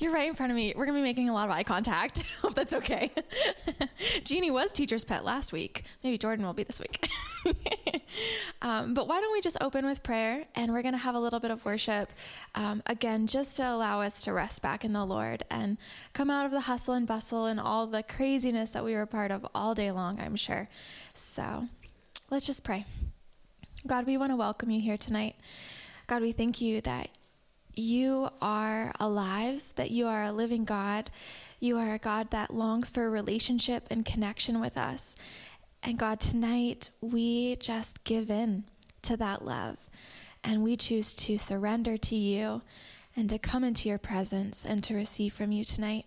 You're right in front of me. We're going to be making a lot of eye contact. Hope that's okay. Jeannie was teacher's pet last week. Maybe Jordan will be this week. um, but why don't we just open with prayer and we're going to have a little bit of worship um, again, just to allow us to rest back in the Lord and come out of the hustle and bustle and all the craziness that we were a part of all day long, I'm sure. So let's just pray. God, we want to welcome you here tonight. God, we thank you that you are alive, that you are a living God. You are a God that longs for a relationship and connection with us. And God, tonight we just give in to that love and we choose to surrender to you and to come into your presence and to receive from you tonight.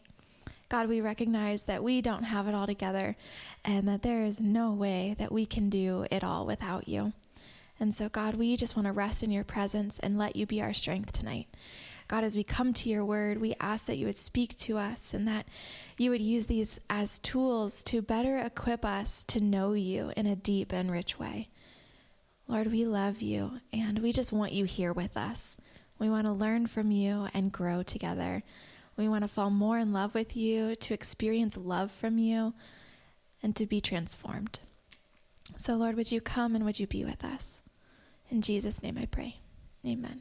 God, we recognize that we don't have it all together and that there is no way that we can do it all without you. And so, God, we just want to rest in your presence and let you be our strength tonight. God, as we come to your word, we ask that you would speak to us and that you would use these as tools to better equip us to know you in a deep and rich way. Lord, we love you and we just want you here with us. We want to learn from you and grow together. We want to fall more in love with you, to experience love from you, and to be transformed. So, Lord, would you come and would you be with us? In Jesus' name I pray. Amen.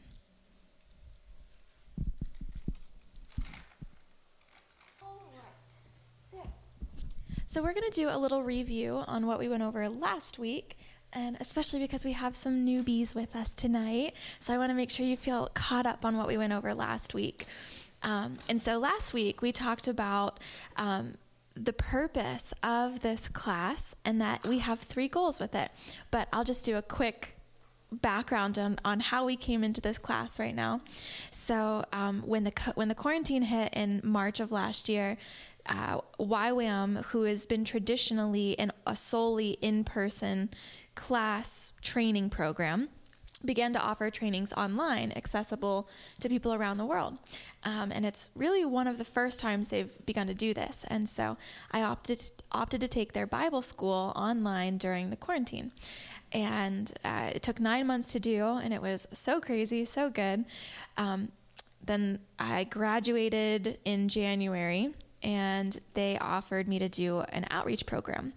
So, we're going to do a little review on what we went over last week, and especially because we have some newbies with us tonight. So, I want to make sure you feel caught up on what we went over last week. Um, and so, last week we talked about um, the purpose of this class and that we have three goals with it. But I'll just do a quick background on, on how we came into this class right now. So um, when the when the quarantine hit in March of last year, uh, YWAM, who has been traditionally an, a solely in person class training program, began to offer trainings online, accessible to people around the world. Um, and it's really one of the first times they've begun to do this. And so I opted opted to take their Bible school online during the quarantine. And uh, it took nine months to do, and it was so crazy, so good. Um, then I graduated in January, and they offered me to do an outreach program.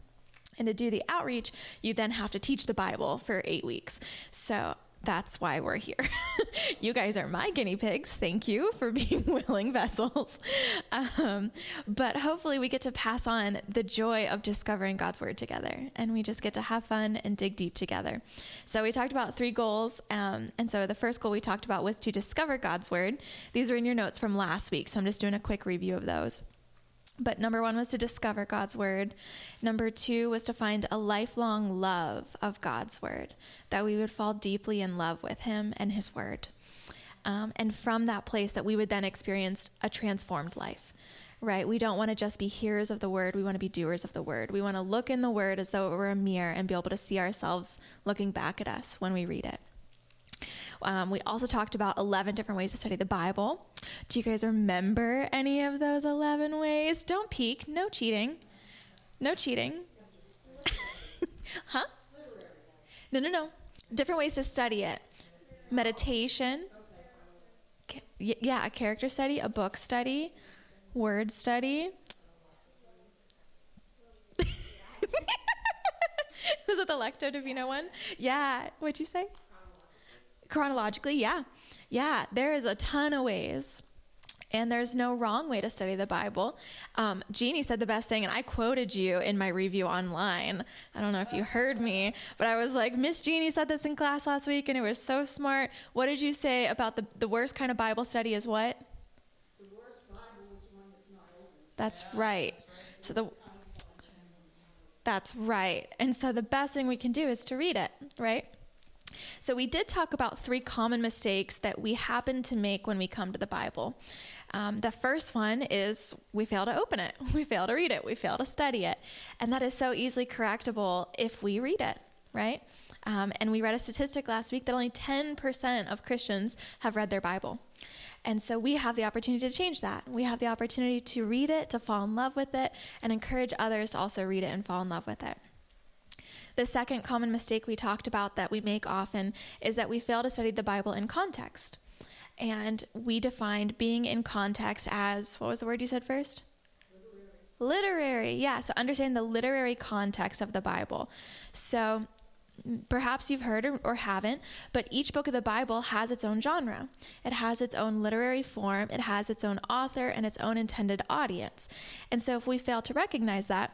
And to do the outreach, you then have to teach the Bible for eight weeks. So that's why we're here. you guys are my guinea pigs. Thank you for being willing vessels. Um, but hopefully, we get to pass on the joy of discovering God's word together, and we just get to have fun and dig deep together. So, we talked about three goals. Um, and so, the first goal we talked about was to discover God's word. These are in your notes from last week, so I'm just doing a quick review of those. But number one was to discover God's word. Number two was to find a lifelong love of God's word, that we would fall deeply in love with Him and His word. Um, and from that place, that we would then experience a transformed life, right? We don't want to just be hearers of the word, we want to be doers of the word. We want to look in the word as though it were a mirror and be able to see ourselves looking back at us when we read it. Um, we also talked about 11 different ways to study the Bible. Do you guys remember any of those 11 ways? Don't peek. No cheating. No cheating. huh? No, no, no. Different ways to study it meditation. Yeah, a character study, a book study, word study. Was it the Lectio Divina one? Yeah. What'd you say? Chronologically, yeah. Yeah, there is a ton of ways. And there's no wrong way to study the Bible. Um, Jeannie said the best thing, and I quoted you in my review online. I don't know if you heard me, but I was like, Miss Jeannie said this in class last week, and it was so smart. What did you say about the, the worst kind of Bible study is what? The worst Bible is one that's not open. That's right. So the that's right. And so the best thing we can do is to read it, right? So, we did talk about three common mistakes that we happen to make when we come to the Bible. Um, the first one is we fail to open it, we fail to read it, we fail to study it. And that is so easily correctable if we read it, right? Um, and we read a statistic last week that only 10% of Christians have read their Bible. And so we have the opportunity to change that. We have the opportunity to read it, to fall in love with it, and encourage others to also read it and fall in love with it. The second common mistake we talked about that we make often is that we fail to study the Bible in context. And we defined being in context as what was the word you said first? Literary. Yeah, so understand the literary context of the Bible. So perhaps you've heard or, or, haven't, but each book of the Bible has its own genre. It has its own literary form, it has its own author, and its own intended audience. And so if we fail to recognize that,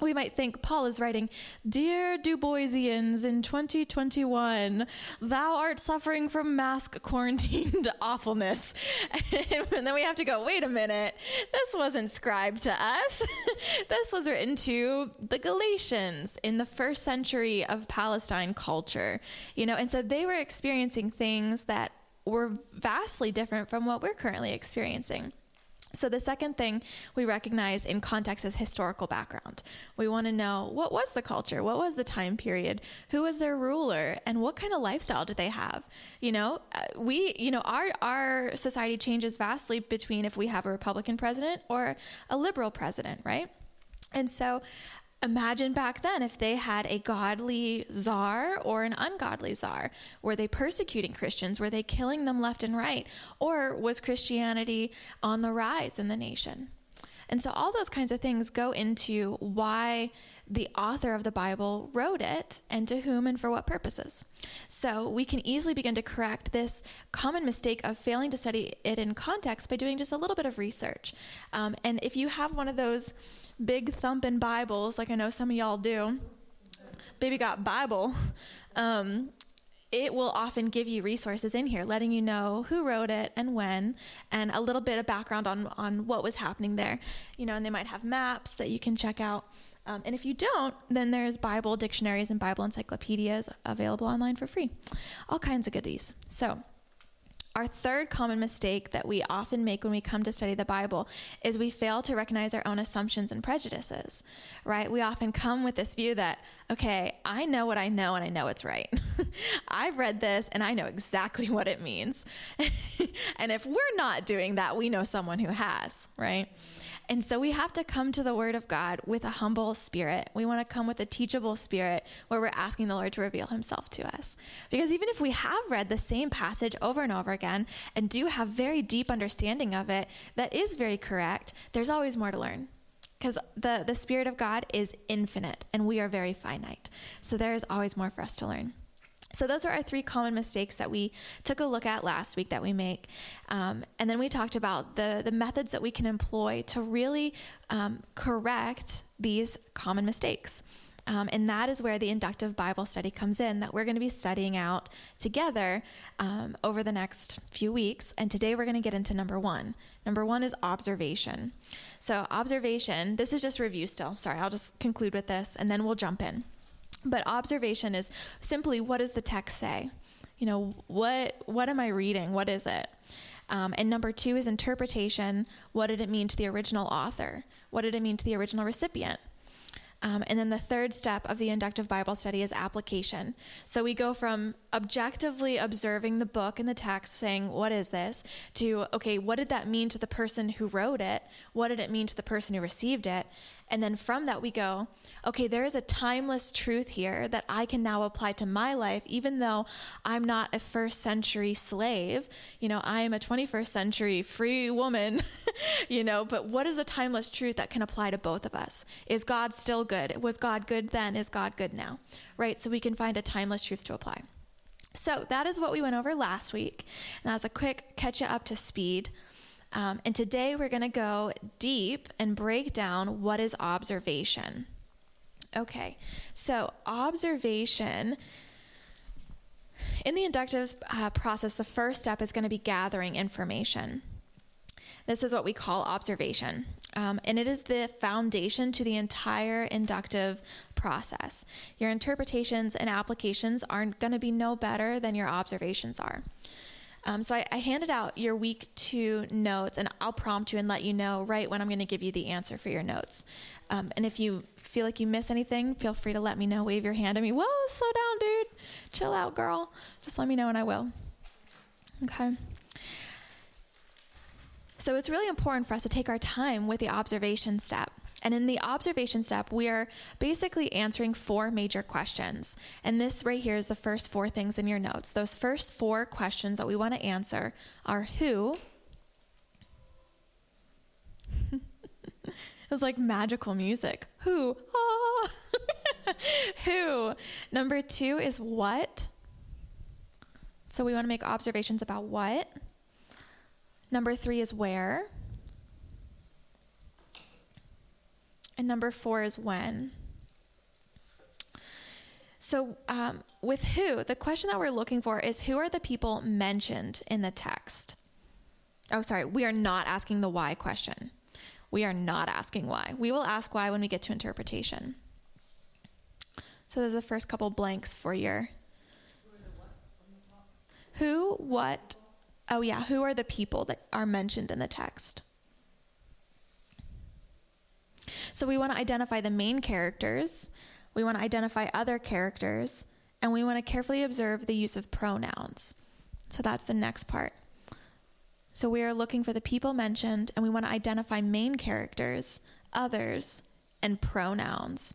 we might think Paul is writing, Dear Du Boisians in 2021, thou art suffering from mask quarantined awfulness. and then we have to go, wait a minute, this wasn't scribed to us. this was written to the Galatians in the first century of Palestine culture, you know, and so they were experiencing things that were vastly different from what we're currently experiencing. So, the second thing we recognize in context is historical background. We want to know what was the culture? What was the time period? Who was their ruler? And what kind of lifestyle did they have? You know, uh, we, you know, our, our society changes vastly between if we have a Republican president or a liberal president, right? And so imagine back then if they had a godly czar or an ungodly czar. Were they persecuting Christians? Were they killing them left and right? Or was Christianity on the rise in the nation? And so all those kinds of things go into why the author of the Bible wrote it and to whom and for what purposes. So we can easily begin to correct this common mistake of failing to study it in context by doing just a little bit of research. Um, and if you have one of those big thumping Bibles, like I know some of y'all do. Baby got Bible. Um, it will often give you resources in here, letting you know who wrote it and when, and a little bit of background on, on what was happening there. You know, and they might have maps that you can check out. Um, and if you don't, then there's Bible dictionaries and Bible encyclopedias available online for free. All kinds of goodies. So, our third common mistake that we often make when we come to study the Bible is we fail to recognize our own assumptions and prejudices, right? We often come with this view that, okay, I know what I know and I know it's right. I've read this and I know exactly what it means. and if we're not doing that, we know someone who has, right? And so we have to come to the Word of God with a humble spirit. We want to come with a teachable spirit where we're asking the Lord to reveal Himself to us. Because even if we have read the same passage over and over again and do have very deep understanding of it that is very correct, there's always more to learn. Because the, the Spirit of God is infinite and we are very finite. So there is always more for us to learn. So those are our three common mistakes that we took a look at last week that we make, um, and then we talked about the the methods that we can employ to really um, correct these common mistakes. Um, and that is where the inductive Bible study comes in, that we're going to be studying out together um, over the next few weeks. And today we're going to get into number one. Number one is observation. So, observation, this is just review still. Sorry, I'll just conclude with this and then we'll jump in. But observation is simply what does the text say? You know, what what am I reading? What is it? Um, and number two is interpretation. What did it mean to the original author? What did it mean to the original recipient? Um, and then the third step of the inductive Bible study is application. So we go from objectively observing the book and the text, saying, What is this? to, okay, what did that mean to the person who wrote it? What did it mean to the person who received it? And then from that, we go, okay, there is a timeless truth here that I can now apply to my life, even though I'm not a first century slave. You know, I am a 21st century free woman, you know, but what is a timeless truth that can apply to both of us? Is God still good? Was God good then? Is God good now? Right? So we can find a timeless truth to apply. So that is what we went over last week. And that's a quick catch you up to speed. Um, and today we're going to go deep and break down what is observation. Okay, so observation. In the inductive uh, process, the first step is going to be gathering information. This is what we call observation, um, and it is the foundation to the entire inductive process. Your interpretations and applications aren't going to be no better than your observations are. Um, so I, I, handed out your week two notes, and I'll prompt you and let you know right when I'm going to give you the answer for your notes. Um, and if you feel like you miss anything, feel free to let me know. Wave your hand at me. Whoa, slow down, dude. Chill out, girl. Just let me know, and I will. Okay. So it's really important for us to take our time with the observation step. And in the observation step, we are basically answering four major questions. And this right here is the first four things in your notes. Those first four questions that we want to answer are who, It was like magical music. Who? Ah. Who? Number two is what. So we want to make observations about what. Number three is where. And number four is when. So, um, with who, the question that we're looking for is who are the people mentioned in the text? Oh, sorry, we are not asking the why question. We are not asking why. We will ask why when we get to interpretation. So there's the first couple blanks for your who, what, oh yeah, who are the people that are mentioned in the text? So we want to identify the main characters, we want to identify other characters, and we want to carefully observe the use of pronouns. So that's the next part. So we are looking for the people mentioned and we want to identify main characters, others, and pronouns.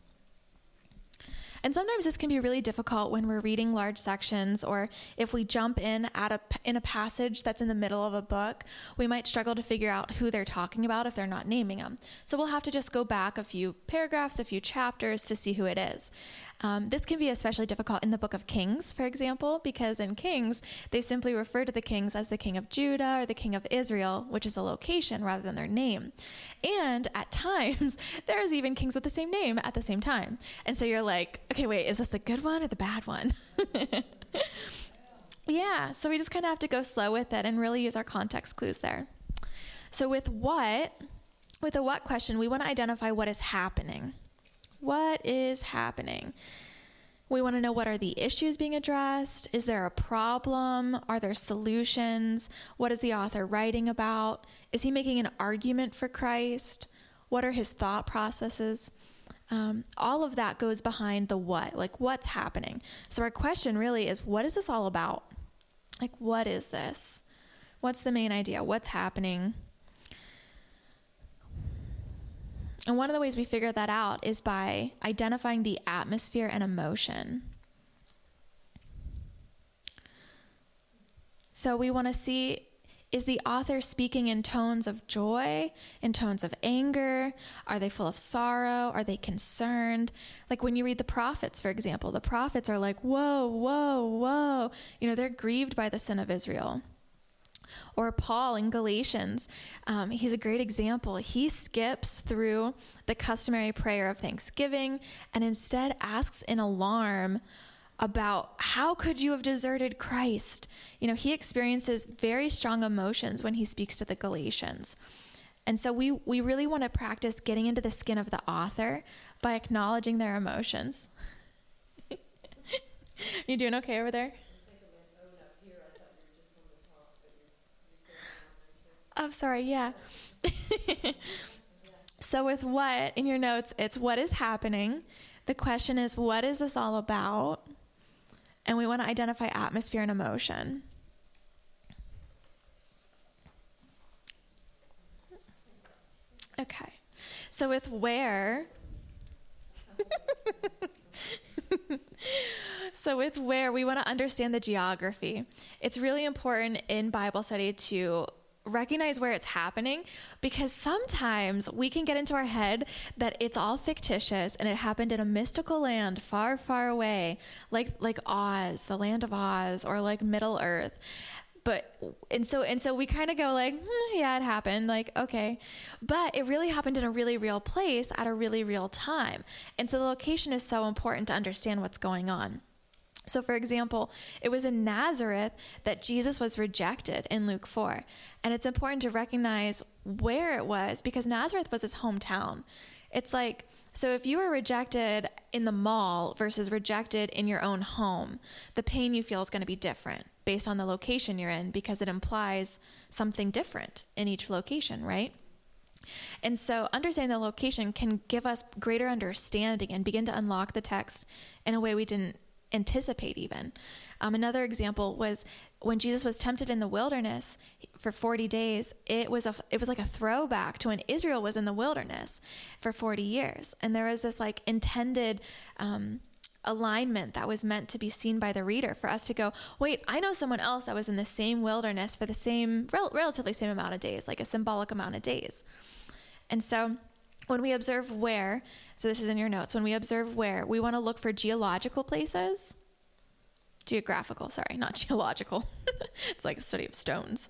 And sometimes this can be really difficult when we're reading large sections or if we jump in at a in a passage that's in the middle of a book, we might struggle to figure out who they're talking about if they're not naming them. So we'll have to just go back a few paragraphs, a few chapters to see who it is. Um, this can be especially difficult in the book of Kings, for example, because in Kings, they simply refer to the kings as the king of Judah or the king of Israel, which is a location rather than their name. And at times, there's even kings with the same name at the same time. And so you're like, okay, wait, is this the good one or the bad one? yeah, so we just kind of have to go slow with it and really use our context clues there. So with what, with a what question, we want to identify what is happening. What is happening? We want to know what are the issues being addressed? Is there a problem? Are there solutions? What is the author writing about? Is he making an argument for Christ? What are his thought processes? Um, all of that goes behind the what, like what's happening. So, our question really is what is this all about? Like, what is this? What's the main idea? What's happening? And one of the ways we figure that out is by identifying the atmosphere and emotion. So we want to see is the author speaking in tones of joy, in tones of anger? Are they full of sorrow? Are they concerned? Like when you read the prophets, for example, the prophets are like, whoa, whoa, whoa. You know, they're grieved by the sin of Israel. Or Paul in Galatians, um, he's a great example. He skips through the customary prayer of thanksgiving and instead asks in alarm about how could you have deserted Christ? You know, he experiences very strong emotions when he speaks to the Galatians. And so we, we really want to practice getting into the skin of the author by acknowledging their emotions. you doing okay over there? I'm sorry, yeah. so, with what in your notes, it's what is happening. The question is, what is this all about? And we want to identify atmosphere and emotion. Okay. So, with where, so with where we want to understand the geography. It's really important in Bible study to recognize where it's happening because sometimes we can get into our head that it's all fictitious and it happened in a mystical land far far away like like Oz the land of Oz or like Middle Earth. But and so and so we kind of go like mm, yeah it happened like okay. But it really happened in a really real place at a really real time. And so the location is so important to understand what's going on so, for example, it was in Nazareth that Jesus was rejected in Luke 4. And it's important to recognize where it was because Nazareth was his hometown. It's like, so if you were rejected in the mall versus rejected in your own home, the pain you feel is going to be different based on the location you're in because it implies something different in each location, right? And so, understanding the location can give us greater understanding and begin to unlock the text in a way we didn't anticipate even. Um, another example was when Jesus was tempted in the wilderness for 40 days, it was a it was like a throwback to when Israel was in the wilderness for 40 years, and there was this like intended. Um, alignment that was meant to be seen by the reader for us to go wait i know someone else that was in the same wilderness for the same rel- relatively same amount of days like a symbolic amount of days and so when we observe where so this is in your notes when we observe where we want to look for geological places. Geographical sorry not geological. It's like the study of stones.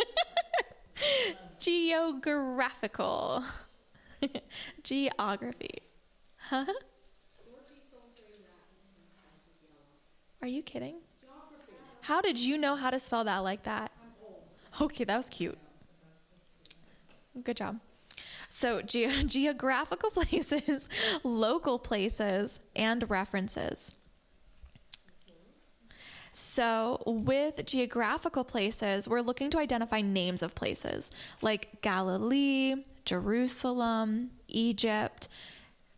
Geographical. Geography. Huh? Are you kidding? How did you know how to spell that like that? Okay that was cute. Good job so ge- geographical places local places and references so, with geographical places, we're looking to identify names of places like Galilee, Jerusalem, Egypt,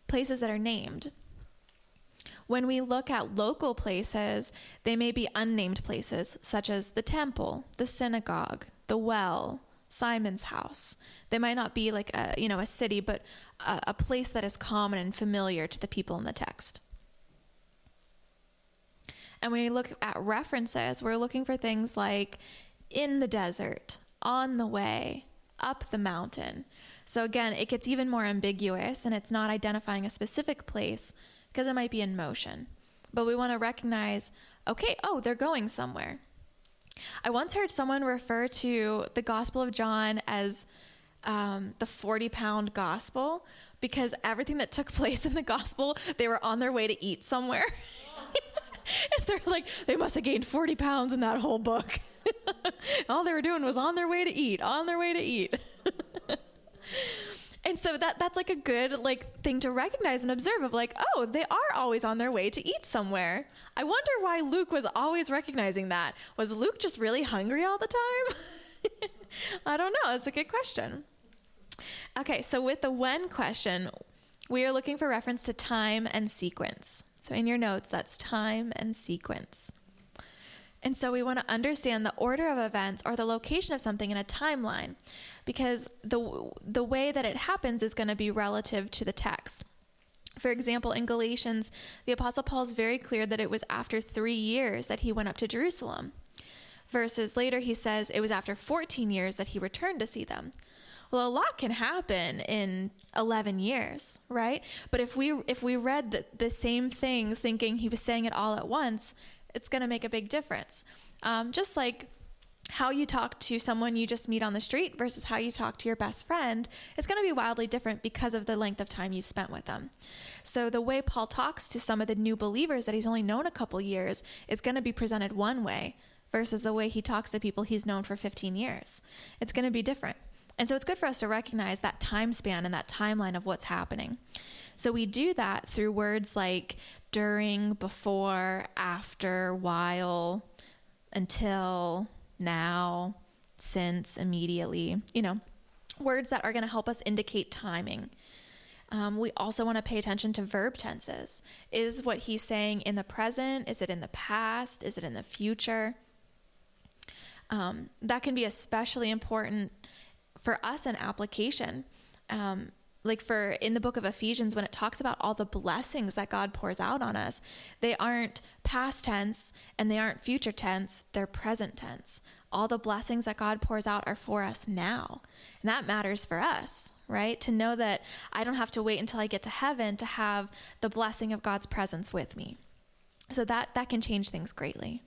places that are named. When we look at local places, they may be unnamed places, such as the temple, the synagogue, the well, Simon's house. They might not be like a you know a city, but a, a place that is common and familiar to the people in the text. And when we look at references, we're looking for things like in the desert, on the way, up the mountain. So again, it gets even more ambiguous and it's not identifying a specific place because it might be in motion. But we want to recognize okay, oh, they're going somewhere. I once heard someone refer to the Gospel of John as um, the 40 pound gospel because everything that took place in the gospel, they were on their way to eat somewhere. they're like, they must have gained 40 pounds in that whole book. All they were doing was on their way to eat, on their way to eat. And so that that's like a good like thing to recognize and observe of like, oh, they are always on their way to eat somewhere. I wonder why Luke was always recognizing that. Was Luke just really hungry all the time? I don't know. It's a good question. Okay, so with the when question, we are looking for reference to time and sequence. So in your notes, that's time and sequence. And so we want to understand the order of events or the location of something in a timeline because the the way that it happens is going to be relative to the text. For example, in Galatians, the apostle Paul is very clear that it was after 3 years that he went up to Jerusalem. Verses later he says it was after 14 years that he returned to see them. Well, a lot can happen in 11 years, right? But if we if we read the, the same things thinking he was saying it all at once, it's going to make a big difference. Um, just like how you talk to someone you just meet on the street versus how you talk to your best friend is going to be wildly different because of the length of time you've spent with them. So the way Paul talks to some of the new believers that he's only known a couple years is going to be presented one way versus the way he talks to people he's known for 15 years. It's going to be different. And so it's good for us to recognize that time span and that timeline of what's happening. So we do that through words like during, before, after, while, until, now, since, immediately, you know, words that are going to help us indicate timing. Um, we also want to pay attention to verb tenses. Is what he's saying in the present? Is it in the past? Is it in the future? Um, that can be especially important for us an application. Um, like for in the book of Ephesians, when it talks about all the blessings that God pours out on us, they aren't past tense and they aren't future tense, they're present tense. All the blessings that God pours out are for us now. And that matters for us, right? To know that I don't have to wait until I get to heaven to have the blessing of God's presence with me. So that, that can change things greatly.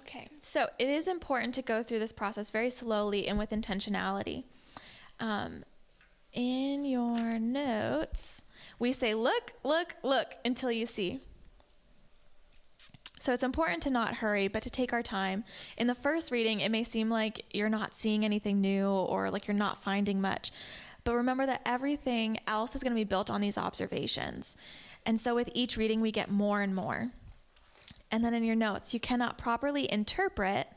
Okay, so it is important to go through this process very slowly and with intentionality. Um, in your notes, we say, look, look, look until you see. So it's important to not hurry, but to take our time. In the first reading, it may seem like you're not seeing anything new or like you're not finding much. But remember that everything else is going to be built on these observations. And so with each reading, we get more and more. And then in your notes, you cannot properly interpret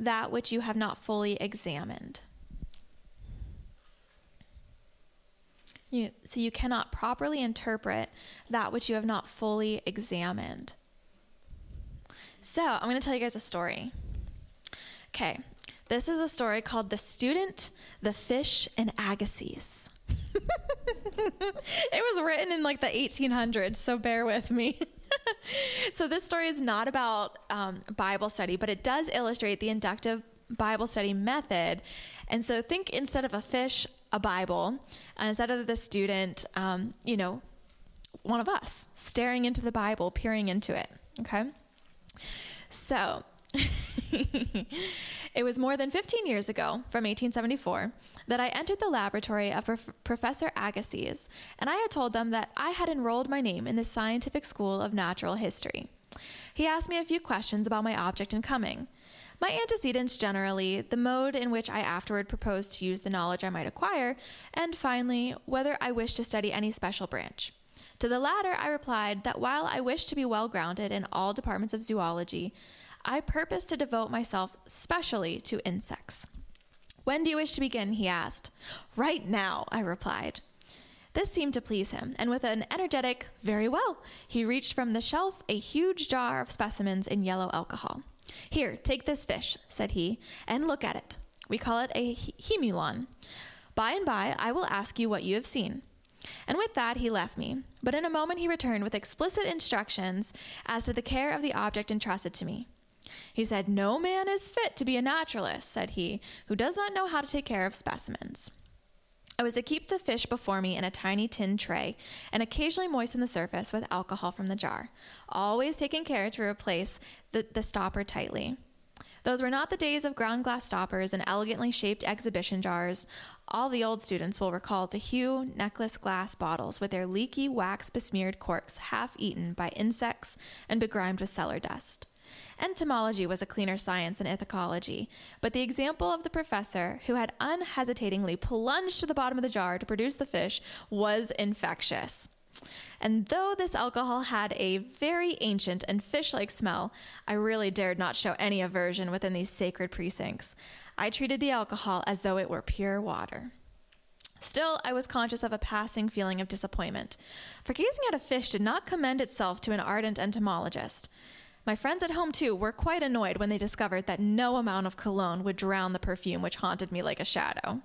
that which you have not fully examined. You, so you cannot properly interpret that which you have not fully examined. So I'm going to tell you guys a story. Okay, this is a story called The Student, the Fish, and Agassiz. it was written in like the 1800s, so bear with me. so this story is not about um, Bible study, but it does illustrate the inductive Bible study method. And so think instead of a fish, a Bible, and instead of the student, um, you know, one of us staring into the Bible, peering into it. Okay? So. it was more than 15 years ago, from 1874, that I entered the laboratory of Prof- Professor Agassiz, and I had told them that I had enrolled my name in the Scientific School of Natural History. He asked me a few questions about my object in coming my antecedents generally, the mode in which I afterward proposed to use the knowledge I might acquire, and finally, whether I wished to study any special branch. To the latter, I replied that while I wished to be well grounded in all departments of zoology, I purpose to devote myself specially to insects. When do you wish to begin? he asked. Right now, I replied. This seemed to please him, and with an energetic, very well, he reached from the shelf a huge jar of specimens in yellow alcohol. Here, take this fish, said he, and look at it. We call it a hemulon. By and by, I will ask you what you have seen. And with that, he left me. But in a moment, he returned with explicit instructions as to the care of the object entrusted to me. He said, No man is fit to be a naturalist, said he, who does not know how to take care of specimens. I was to keep the fish before me in a tiny tin tray and occasionally moisten the surface with alcohol from the jar, always taking care to replace the, the stopper tightly. Those were not the days of ground glass stoppers and elegantly shaped exhibition jars. All the old students will recall the Hugh necklace glass bottles with their leaky, wax besmeared corks half eaten by insects and begrimed with cellar dust. Entomology was a cleaner science than ichthyology, but the example of the professor, who had unhesitatingly plunged to the bottom of the jar to produce the fish, was infectious. And though this alcohol had a very ancient and fish like smell, I really dared not show any aversion within these sacred precincts. I treated the alcohol as though it were pure water. Still, I was conscious of a passing feeling of disappointment, for gazing at a fish did not commend itself to an ardent entomologist. My friends at home, too, were quite annoyed when they discovered that no amount of cologne would drown the perfume which haunted me like a shadow.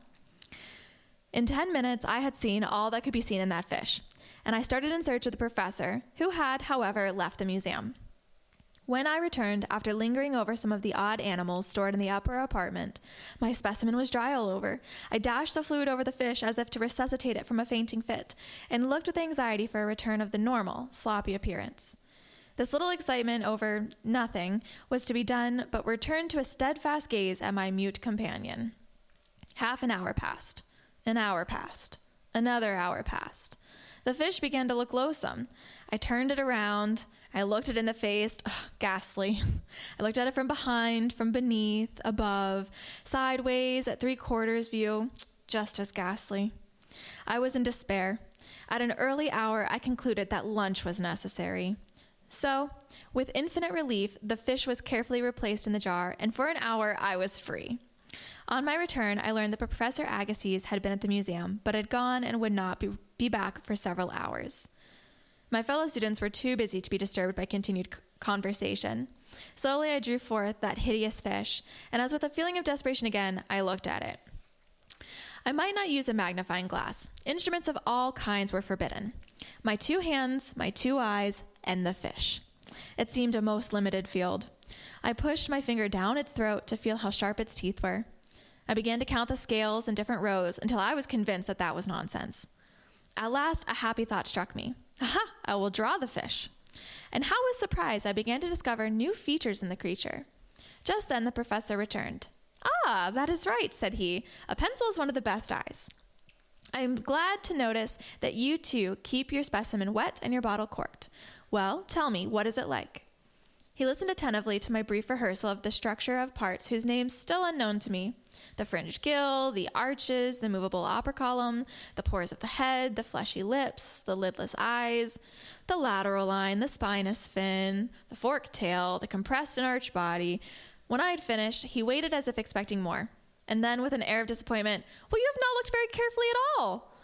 In 10 minutes, I had seen all that could be seen in that fish, and I started in search of the professor, who had, however, left the museum. When I returned, after lingering over some of the odd animals stored in the upper apartment, my specimen was dry all over. I dashed the fluid over the fish as if to resuscitate it from a fainting fit, and looked with anxiety for a return of the normal, sloppy appearance. This little excitement over nothing was to be done, but returned to a steadfast gaze at my mute companion. Half an hour passed. An hour passed. Another hour passed. The fish began to look loathsome. I turned it around. I looked it in the face. Ugh, ghastly. I looked at it from behind, from beneath, above, sideways, at three quarters view. Just as ghastly. I was in despair. At an early hour, I concluded that lunch was necessary. So, with infinite relief, the fish was carefully replaced in the jar, and for an hour I was free. On my return, I learned that Professor Agassiz had been at the museum, but had gone and would not be, be back for several hours. My fellow students were too busy to be disturbed by continued conversation. Slowly, I drew forth that hideous fish, and as with a feeling of desperation again, I looked at it. I might not use a magnifying glass. Instruments of all kinds were forbidden. My two hands, my two eyes, and the fish. It seemed a most limited field. I pushed my finger down its throat to feel how sharp its teeth were. I began to count the scales in different rows until I was convinced that that was nonsense. At last, a happy thought struck me. Aha! I will draw the fish. And how with surprise I began to discover new features in the creature. Just then the professor returned. Ah, that is right, said he. A pencil is one of the best eyes. I am glad to notice that you too keep your specimen wet and your bottle corked. Well, tell me, what is it like? He listened attentively to my brief rehearsal of the structure of parts whose names still unknown to me the fringed gill, the arches, the movable operculum, the pores of the head, the fleshy lips, the lidless eyes, the lateral line, the spinous fin, the forked tail, the compressed and arched body, When I had finished, he waited as if expecting more. And then, with an air of disappointment, Well, you have not looked very carefully at all.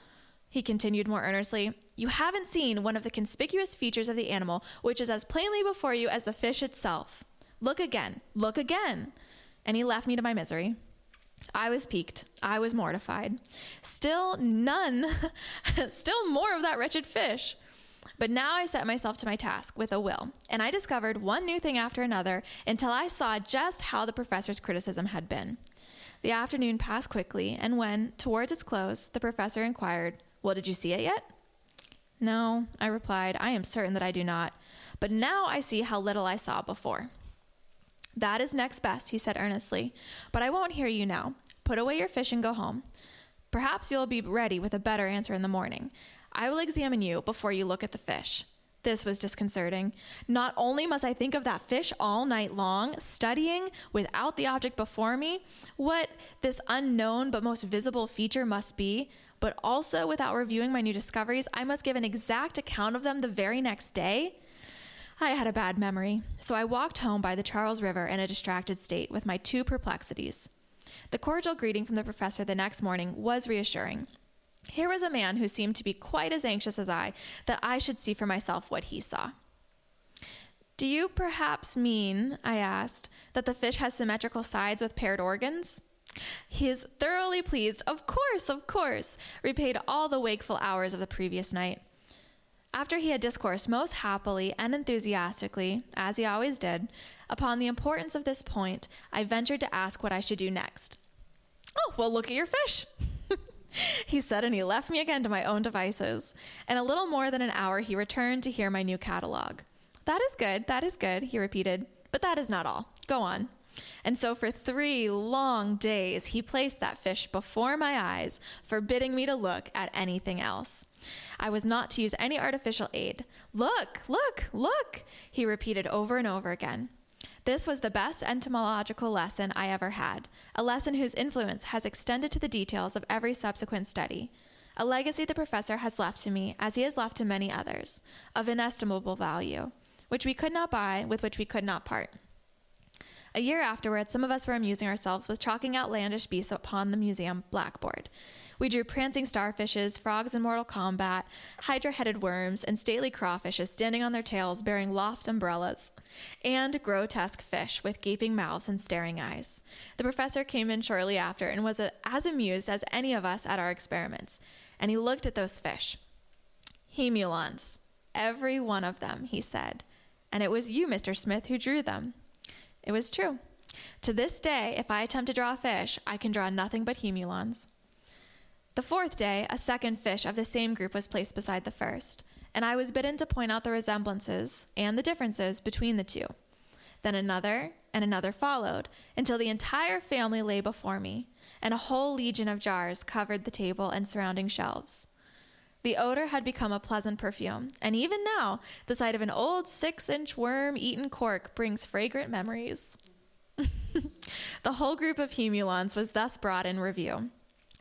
He continued more earnestly, You haven't seen one of the conspicuous features of the animal, which is as plainly before you as the fish itself. Look again, look again. And he left me to my misery. I was piqued. I was mortified. Still none, still more of that wretched fish. But now I set myself to my task with a will, and I discovered one new thing after another until I saw just how the professor's criticism had been. The afternoon passed quickly, and when, towards its close, the professor inquired, Well, did you see it yet? No, I replied, I am certain that I do not. But now I see how little I saw before. That is next best, he said earnestly. But I won't hear you now. Put away your fish and go home. Perhaps you'll be ready with a better answer in the morning. I will examine you before you look at the fish. This was disconcerting. Not only must I think of that fish all night long, studying without the object before me, what this unknown but most visible feature must be, but also without reviewing my new discoveries, I must give an exact account of them the very next day. I had a bad memory, so I walked home by the Charles River in a distracted state with my two perplexities. The cordial greeting from the professor the next morning was reassuring. Here was a man who seemed to be quite as anxious as I that I should see for myself what he saw. Do you perhaps mean, I asked, that the fish has symmetrical sides with paired organs? He is thoroughly pleased. Of course, of course, repaid all the wakeful hours of the previous night. After he had discoursed most happily and enthusiastically, as he always did, upon the importance of this point, I ventured to ask what I should do next. Oh, well, look at your fish. he said, and he left me again to my own devices. In a little more than an hour, he returned to hear my new catalog. That is good, that is good, he repeated. But that is not all. Go on. And so for three long days, he placed that fish before my eyes, forbidding me to look at anything else. I was not to use any artificial aid. Look, look, look, he repeated over and over again. This was the best entomological lesson I ever had, a lesson whose influence has extended to the details of every subsequent study. A legacy the professor has left to me, as he has left to many others, of inestimable value, which we could not buy, with which we could not part. A year afterward, some of us were amusing ourselves with chalking outlandish beasts upon the museum blackboard. We drew prancing starfishes, frogs in mortal combat, hydra headed worms, and stately crawfishes standing on their tails bearing loft umbrellas, and grotesque fish with gaping mouths and staring eyes. The professor came in shortly after and was as amused as any of us at our experiments, and he looked at those fish. Hemulons, every one of them, he said. And it was you, Mr. Smith, who drew them. It was true. To this day, if I attempt to draw a fish, I can draw nothing but hemulons. The fourth day, a second fish of the same group was placed beside the first, and I was bidden to point out the resemblances and the differences between the two. Then another and another followed, until the entire family lay before me, and a whole legion of jars covered the table and surrounding shelves. The odor had become a pleasant perfume, and even now, the sight of an old six inch worm eaten cork brings fragrant memories. the whole group of hemulons was thus brought in review.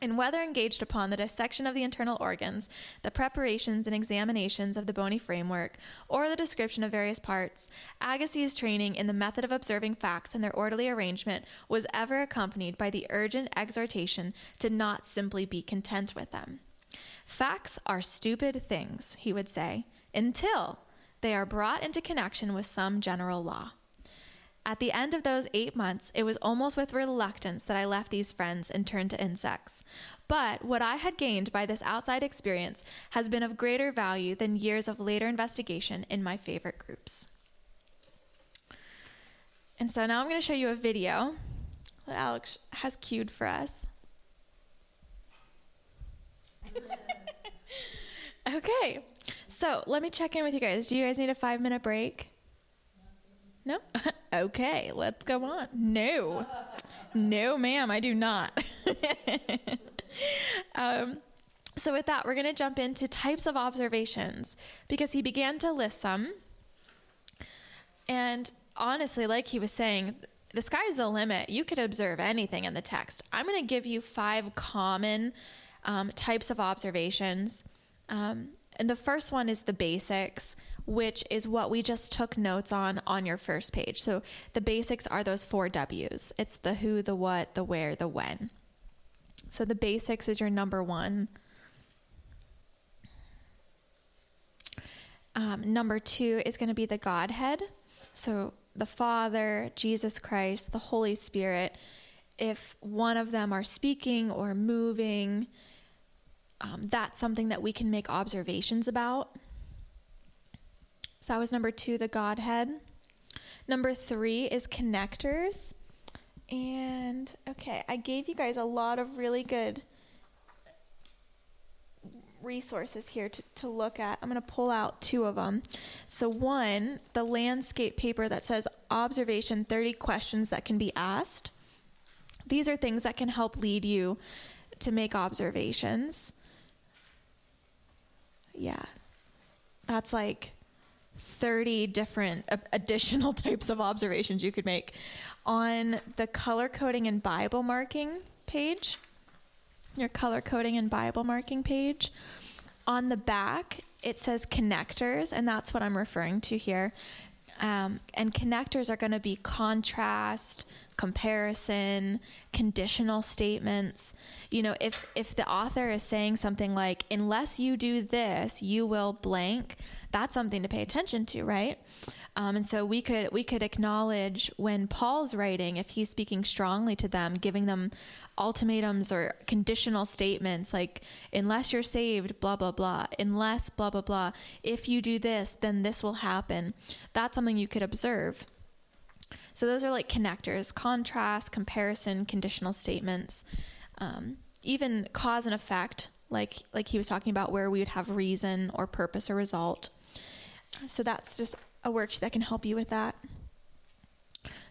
And whether engaged upon the dissection of the internal organs, the preparations and examinations of the bony framework, or the description of various parts, Agassiz's training in the method of observing facts and their orderly arrangement was ever accompanied by the urgent exhortation to not simply be content with them. Facts are stupid things, he would say, until they are brought into connection with some general law. At the end of those eight months, it was almost with reluctance that I left these friends and turned to insects. But what I had gained by this outside experience has been of greater value than years of later investigation in my favorite groups. And so now I'm going to show you a video that Alex has cued for us. Okay, so let me check in with you guys. Do you guys need a five minute break? No? okay, let's go on. No. No, ma'am, I do not. um, so, with that, we're going to jump into types of observations because he began to list some. And honestly, like he was saying, the sky's the limit. You could observe anything in the text. I'm going to give you five common um, types of observations. Um, and the first one is the basics, which is what we just took notes on on your first page. So the basics are those four W's it's the who, the what, the where, the when. So the basics is your number one. Um, number two is going to be the Godhead. So the Father, Jesus Christ, the Holy Spirit. If one of them are speaking or moving, um, that's something that we can make observations about. So that was number two, the Godhead. Number three is connectors. And okay, I gave you guys a lot of really good resources here to, to look at. I'm going to pull out two of them. So, one, the landscape paper that says Observation 30 Questions That Can Be Asked. These are things that can help lead you to make observations. Yeah. That's like 30 different additional types of observations you could make. On the color coding and Bible marking page, your color coding and Bible marking page. On the back, it says connectors, and that's what I'm referring to here. Um, and connectors are going to be contrast, comparison, conditional statements. You know, if if the author is saying something like unless you do this, you will blank, that's something to pay attention to, right? Um, and so we could we could acknowledge when Paul's writing, if he's speaking strongly to them, giving them ultimatums or conditional statements like unless you're saved, blah blah blah, unless blah blah blah, if you do this, then this will happen. That's something you could observe. So those are like connectors, contrast, comparison, conditional statements, um, even cause and effect, like like he was talking about, where we would have reason or purpose or result. So that's just a worksheet that can help you with that.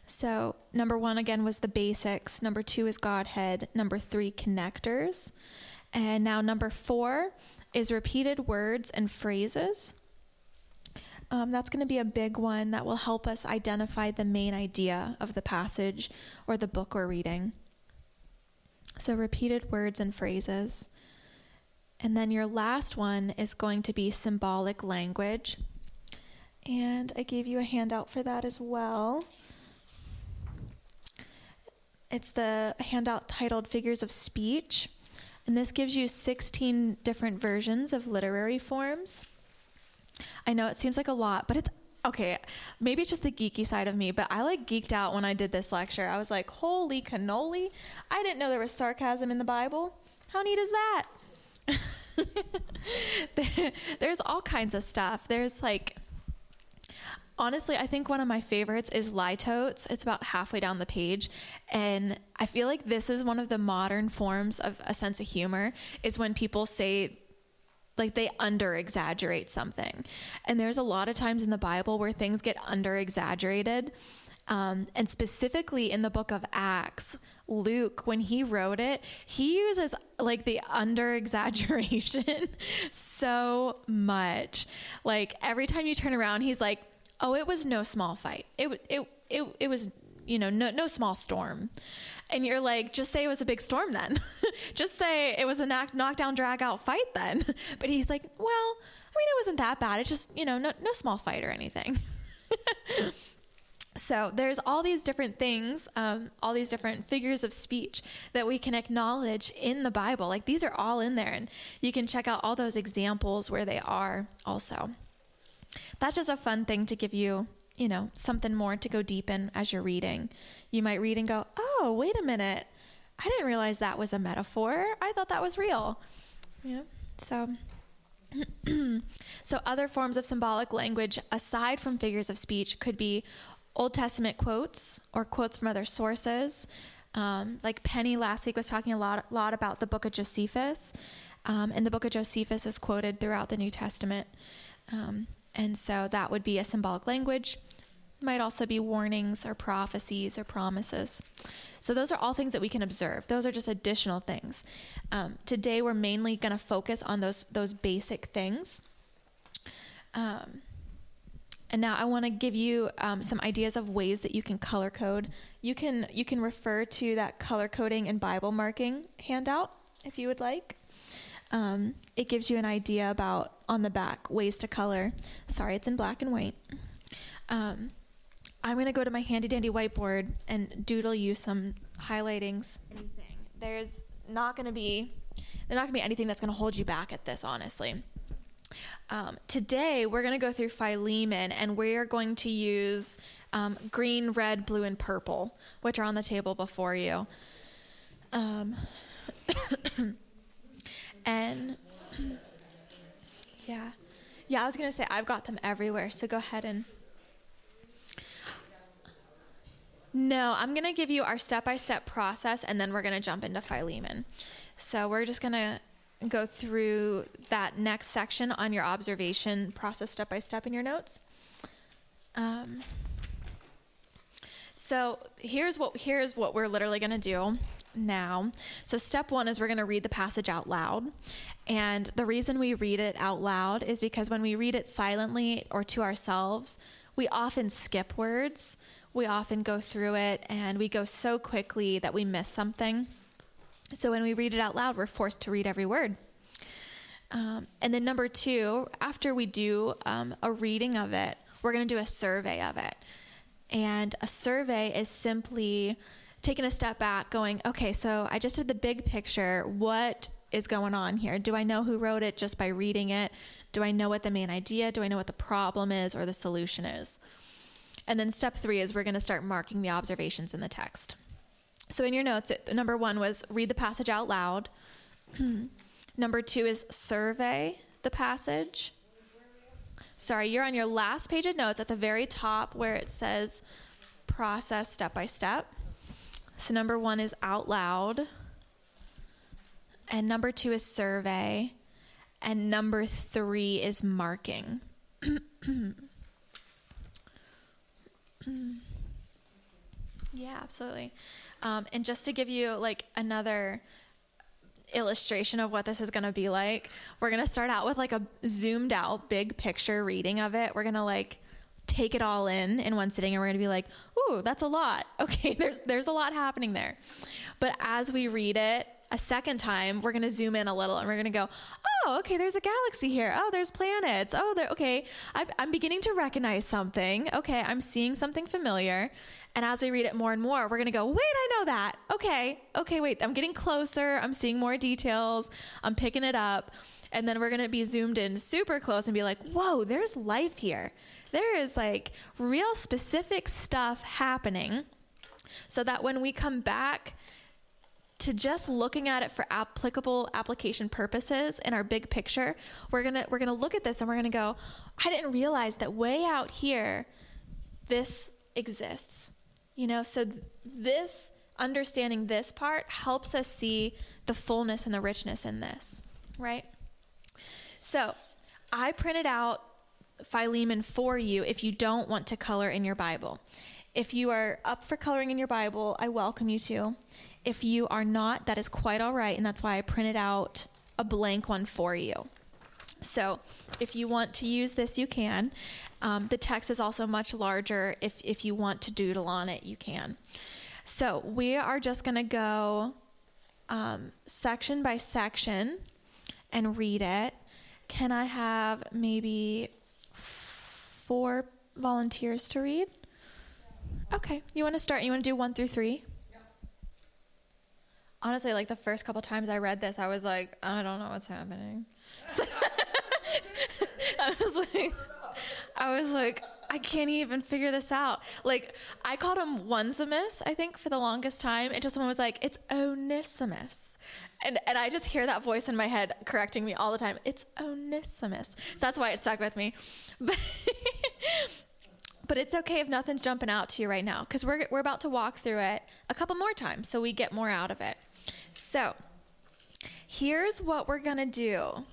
So, number one again was the basics. Number two is Godhead. Number three, connectors. And now, number four is repeated words and phrases. Um, that's going to be a big one that will help us identify the main idea of the passage or the book we're reading. So, repeated words and phrases. And then your last one is going to be symbolic language. And I gave you a handout for that as well. It's the handout titled Figures of Speech. And this gives you 16 different versions of literary forms. I know it seems like a lot, but it's okay. Maybe it's just the geeky side of me, but I like geeked out when I did this lecture. I was like, holy cannoli. I didn't know there was sarcasm in the Bible. How neat is that? there, there's all kinds of stuff. There's like honestly, I think one of my favorites is Litotes. It's about halfway down the page. And I feel like this is one of the modern forms of a sense of humor is when people say like they under exaggerate something. And there's a lot of times in the Bible where things get under exaggerated. Um, and specifically in the book of Acts, Luke, when he wrote it, he uses like the under exaggeration so much. Like every time you turn around, he's like, oh, it was no small fight. It it it it was you know no no small storm. And you're like, just say it was a big storm then. just say it was a knock, knockdown, drag out fight then. But he's like, well, I mean, it wasn't that bad. It's just, you know, no, no small fight or anything. so there's all these different things, um, all these different figures of speech that we can acknowledge in the Bible. Like these are all in there, and you can check out all those examples where they are also that's just a fun thing to give you, you know, something more to go deep in as you're reading. You might read and go, oh, wait a minute. I didn't realize that was a metaphor. I thought that was real. Yeah. So. so, other forms of symbolic language aside from figures of speech could be Old Testament quotes or quotes from other sources. Um, like Penny last week was talking a lot, lot about the book of Josephus, um, and the book of Josephus is quoted throughout the New Testament. Um, and so that would be a symbolic language. Might also be warnings or prophecies or promises. So those are all things that we can observe. Those are just additional things. Um, today we're mainly going to focus on those those basic things. Um, and now I want to give you um, some ideas of ways that you can color code. You can you can refer to that color coding and Bible marking handout if you would like. um, it gives you an idea about on the back ways to color. Sorry, it's in black and white. Um, I'm going to go to my handy dandy whiteboard and doodle you some highlightings. Anything. There's not going to be there's not going to be anything that's going to hold you back at this, honestly. Um, today, we're going to go through Philemon and we're going to use um, green, red, blue, and purple, which are on the table before you. Um, and yeah, yeah, I was going to say I've got them everywhere, so go ahead and. No, I'm going to give you our step by step process and then we're going to jump into Philemon. So we're just going to go through that next section on your observation process step by step in your notes. Um, so here's what here's what we're literally going to do now. So step 1 is we're going to read the passage out loud. And the reason we read it out loud is because when we read it silently or to ourselves, we often skip words. We often go through it and we go so quickly that we miss something. So when we read it out loud, we're forced to read every word. Um, and then number two, after we do um, a reading of it, we're going to do a survey of it. And a survey is simply taking a step back, going, okay, so I just did the big picture. What is going on here? Do I know who wrote it just by reading it? Do I know what the main idea? Do I know what the problem is or the solution is? And then step three is we're going to start marking the observations in the text. So in your notes, it, number one was read the passage out loud. number two is survey the passage. Sorry, you're on your last page of notes at the very top where it says process step by step. So number one is out loud. And number two is survey. And number three is marking. yeah, absolutely. Um, and just to give you like another illustration of what this is going to be like, we're going to start out with like a zoomed out big picture reading of it. We're going to like take it all in in one sitting and we're going to be like, "Ooh, that's a lot." Okay, there's there's a lot happening there. But as we read it a second time, we're going to zoom in a little and we're going to go, "Oh, okay, there's a galaxy here. Oh, there's planets. Oh, there okay, I'm, I'm beginning to recognize something. Okay, I'm seeing something familiar." And as we read it more and more, we're going to go, wait, I know that. Okay, okay, wait, I'm getting closer. I'm seeing more details. I'm picking it up. And then we're going to be zoomed in super close and be like, whoa, there's life here. There is like real specific stuff happening. So that when we come back to just looking at it for applicable application purposes in our big picture, we're to we're to look at this and we're to go, I didn't realize that way out here this exists. You know, so this understanding this part helps us see the fullness and the richness in this, right? So, I printed out Philemon for you if you don't want to color in your Bible. If you are up for coloring in your Bible, I welcome you to. If you are not, that is quite all right, and that's why I printed out a blank one for you. So, if you want to use this, you can. Um, the text is also much larger. If, if you want to doodle on it, you can. So we are just going to go um, section by section and read it. Can I have maybe four volunteers to read? Okay. You want to start? You want to do one through three? Honestly, like the first couple times I read this, I was like, I don't know what's happening. I was like, I was like, I can't even figure this out. Like, I called him Onesimus, I think, for the longest time. Just someone was like, it's Onesimus. And, and I just hear that voice in my head correcting me all the time. It's Onesimus. So that's why it stuck with me. But, but it's okay if nothing's jumping out to you right now because we're, we're about to walk through it a couple more times so we get more out of it. So here's what we're going to do.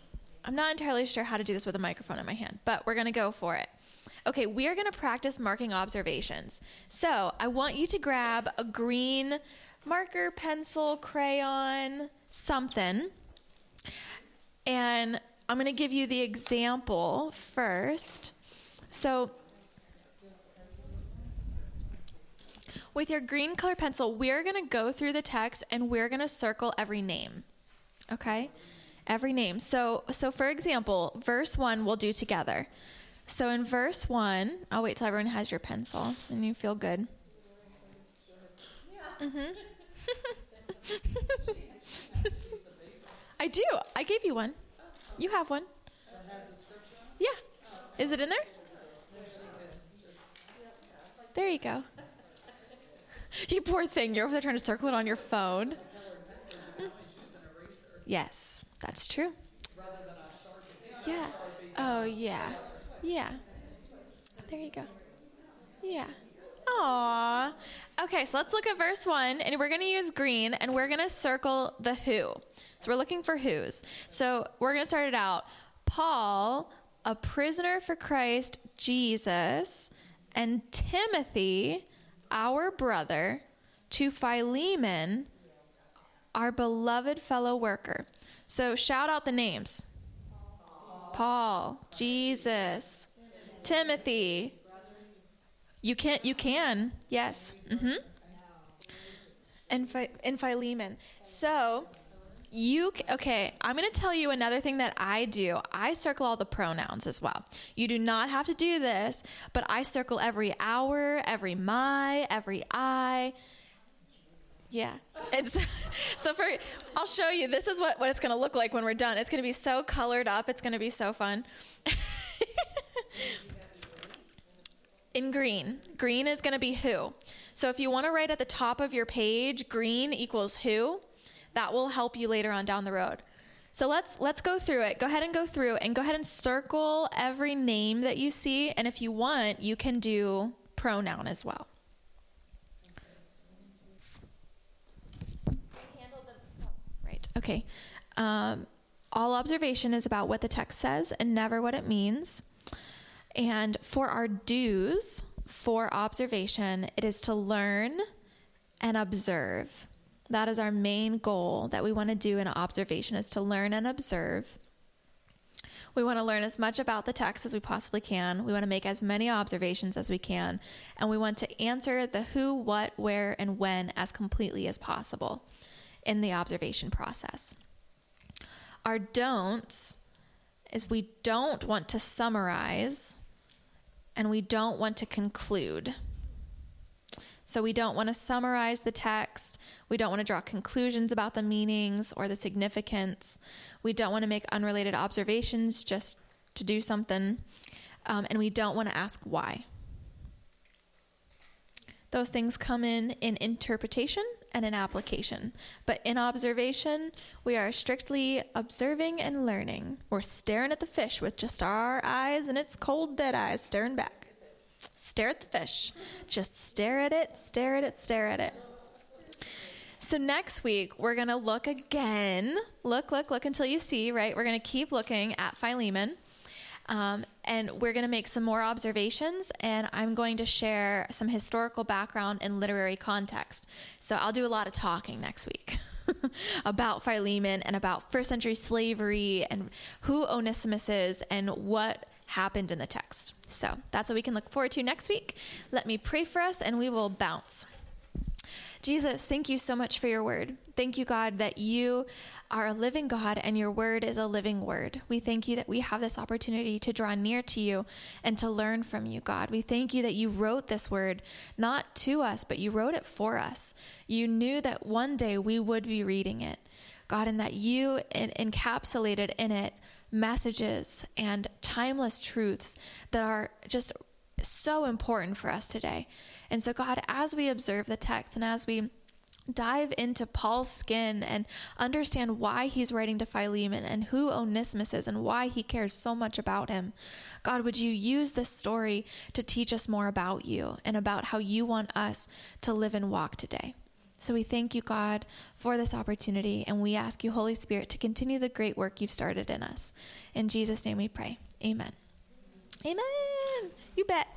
I'm not entirely sure how to do this with a microphone in my hand, but we're going to go for it. Okay, we are going to practice marking observations. So I want you to grab a green marker, pencil, crayon, something. And I'm going to give you the example first. So with your green color pencil, we're going to go through the text and we're going to circle every name. Okay? every name. So, so for example, verse one we'll do together. So in verse one, I'll wait till everyone has your pencil and you feel good. Mm-hmm. I do. I gave you one. You have one. Yeah. Is it in there? There you go. You poor thing. You're over there trying to circle it on your phone. Yes, that's true. Yeah. Oh, yeah. Yeah. There you go. Yeah. Aw. Okay, so let's look at verse one, and we're going to use green, and we're going to circle the who. So we're looking for who's. So we're going to start it out. Paul, a prisoner for Christ Jesus, and Timothy, our brother, to Philemon, our beloved fellow worker. So shout out the names Paul, Jesus, Timothy. You can't, you can, yes. Mm-hmm. And, and Philemon. So you okay i'm going to tell you another thing that i do. I circle all the pronouns as well. You do not have to do this but i circle every hour every my every i. Yeah. And so, so for i'll show you this is what, what it's going to look like when we're done. It's going to be so colored up it's going to be so fun. In green. Green is going to be who. So if you want to write at the top of your page green equals who that will help you later on down the road. So let's let's go through it. Go ahead and go through and go ahead and circle every name that you see and if you want, you can do pronoun as well. Right. Okay. Um, all observation is about what the text says and never what it means. And for our dos for observation, it is to learn and observe. That is our main goal that we want to do in observation is to learn and observe. We want to learn as much about the text as we possibly can. We want to make as many observations as we can. And we want to answer the who, what, where, and when as completely as possible in the observation process. Our don'ts is we don't want to summarize and we don't want to conclude. So we don't want to summarize the text. We don't want to draw conclusions about the meanings or the significance. We don't want to make unrelated observations just to do something. Um, and we don't want to ask why. Those things come in in interpretation and in application. But in observation, we are strictly observing and learning. We're staring at the fish with just our eyes and its cold, dead eyes staring back stare at the fish. Just stare at it, stare at it, stare at it. So next week, we're going to look again. Look, look, look until you see, right? We're going to keep looking at Philemon. Um, and we're going to make some more observations, and I'm going to share some historical background and literary context. So I'll do a lot of talking next week about Philemon and about first century slavery and who Onesimus is and what happened in the text. So that's what we can look forward to next week. Let me pray for us and we will bounce. Jesus, thank you so much for your word. Thank you, God, that you are a living God and your word is a living word. We thank you that we have this opportunity to draw near to you and to learn from you, God. We thank you that you wrote this word not to us, but you wrote it for us. You knew that one day we would be reading it, God, and that you encapsulated in it messages and timeless truths that are just so important for us today. And so, God, as we observe the text and as we dive into Paul's skin and understand why he's writing to Philemon and who Onesimus is and why he cares so much about him. God, would you use this story to teach us more about you and about how you want us to live and walk today? So we thank you, God, for this opportunity, and we ask you, Holy Spirit, to continue the great work you've started in us. In Jesus' name we pray. Amen. Amen. You bet.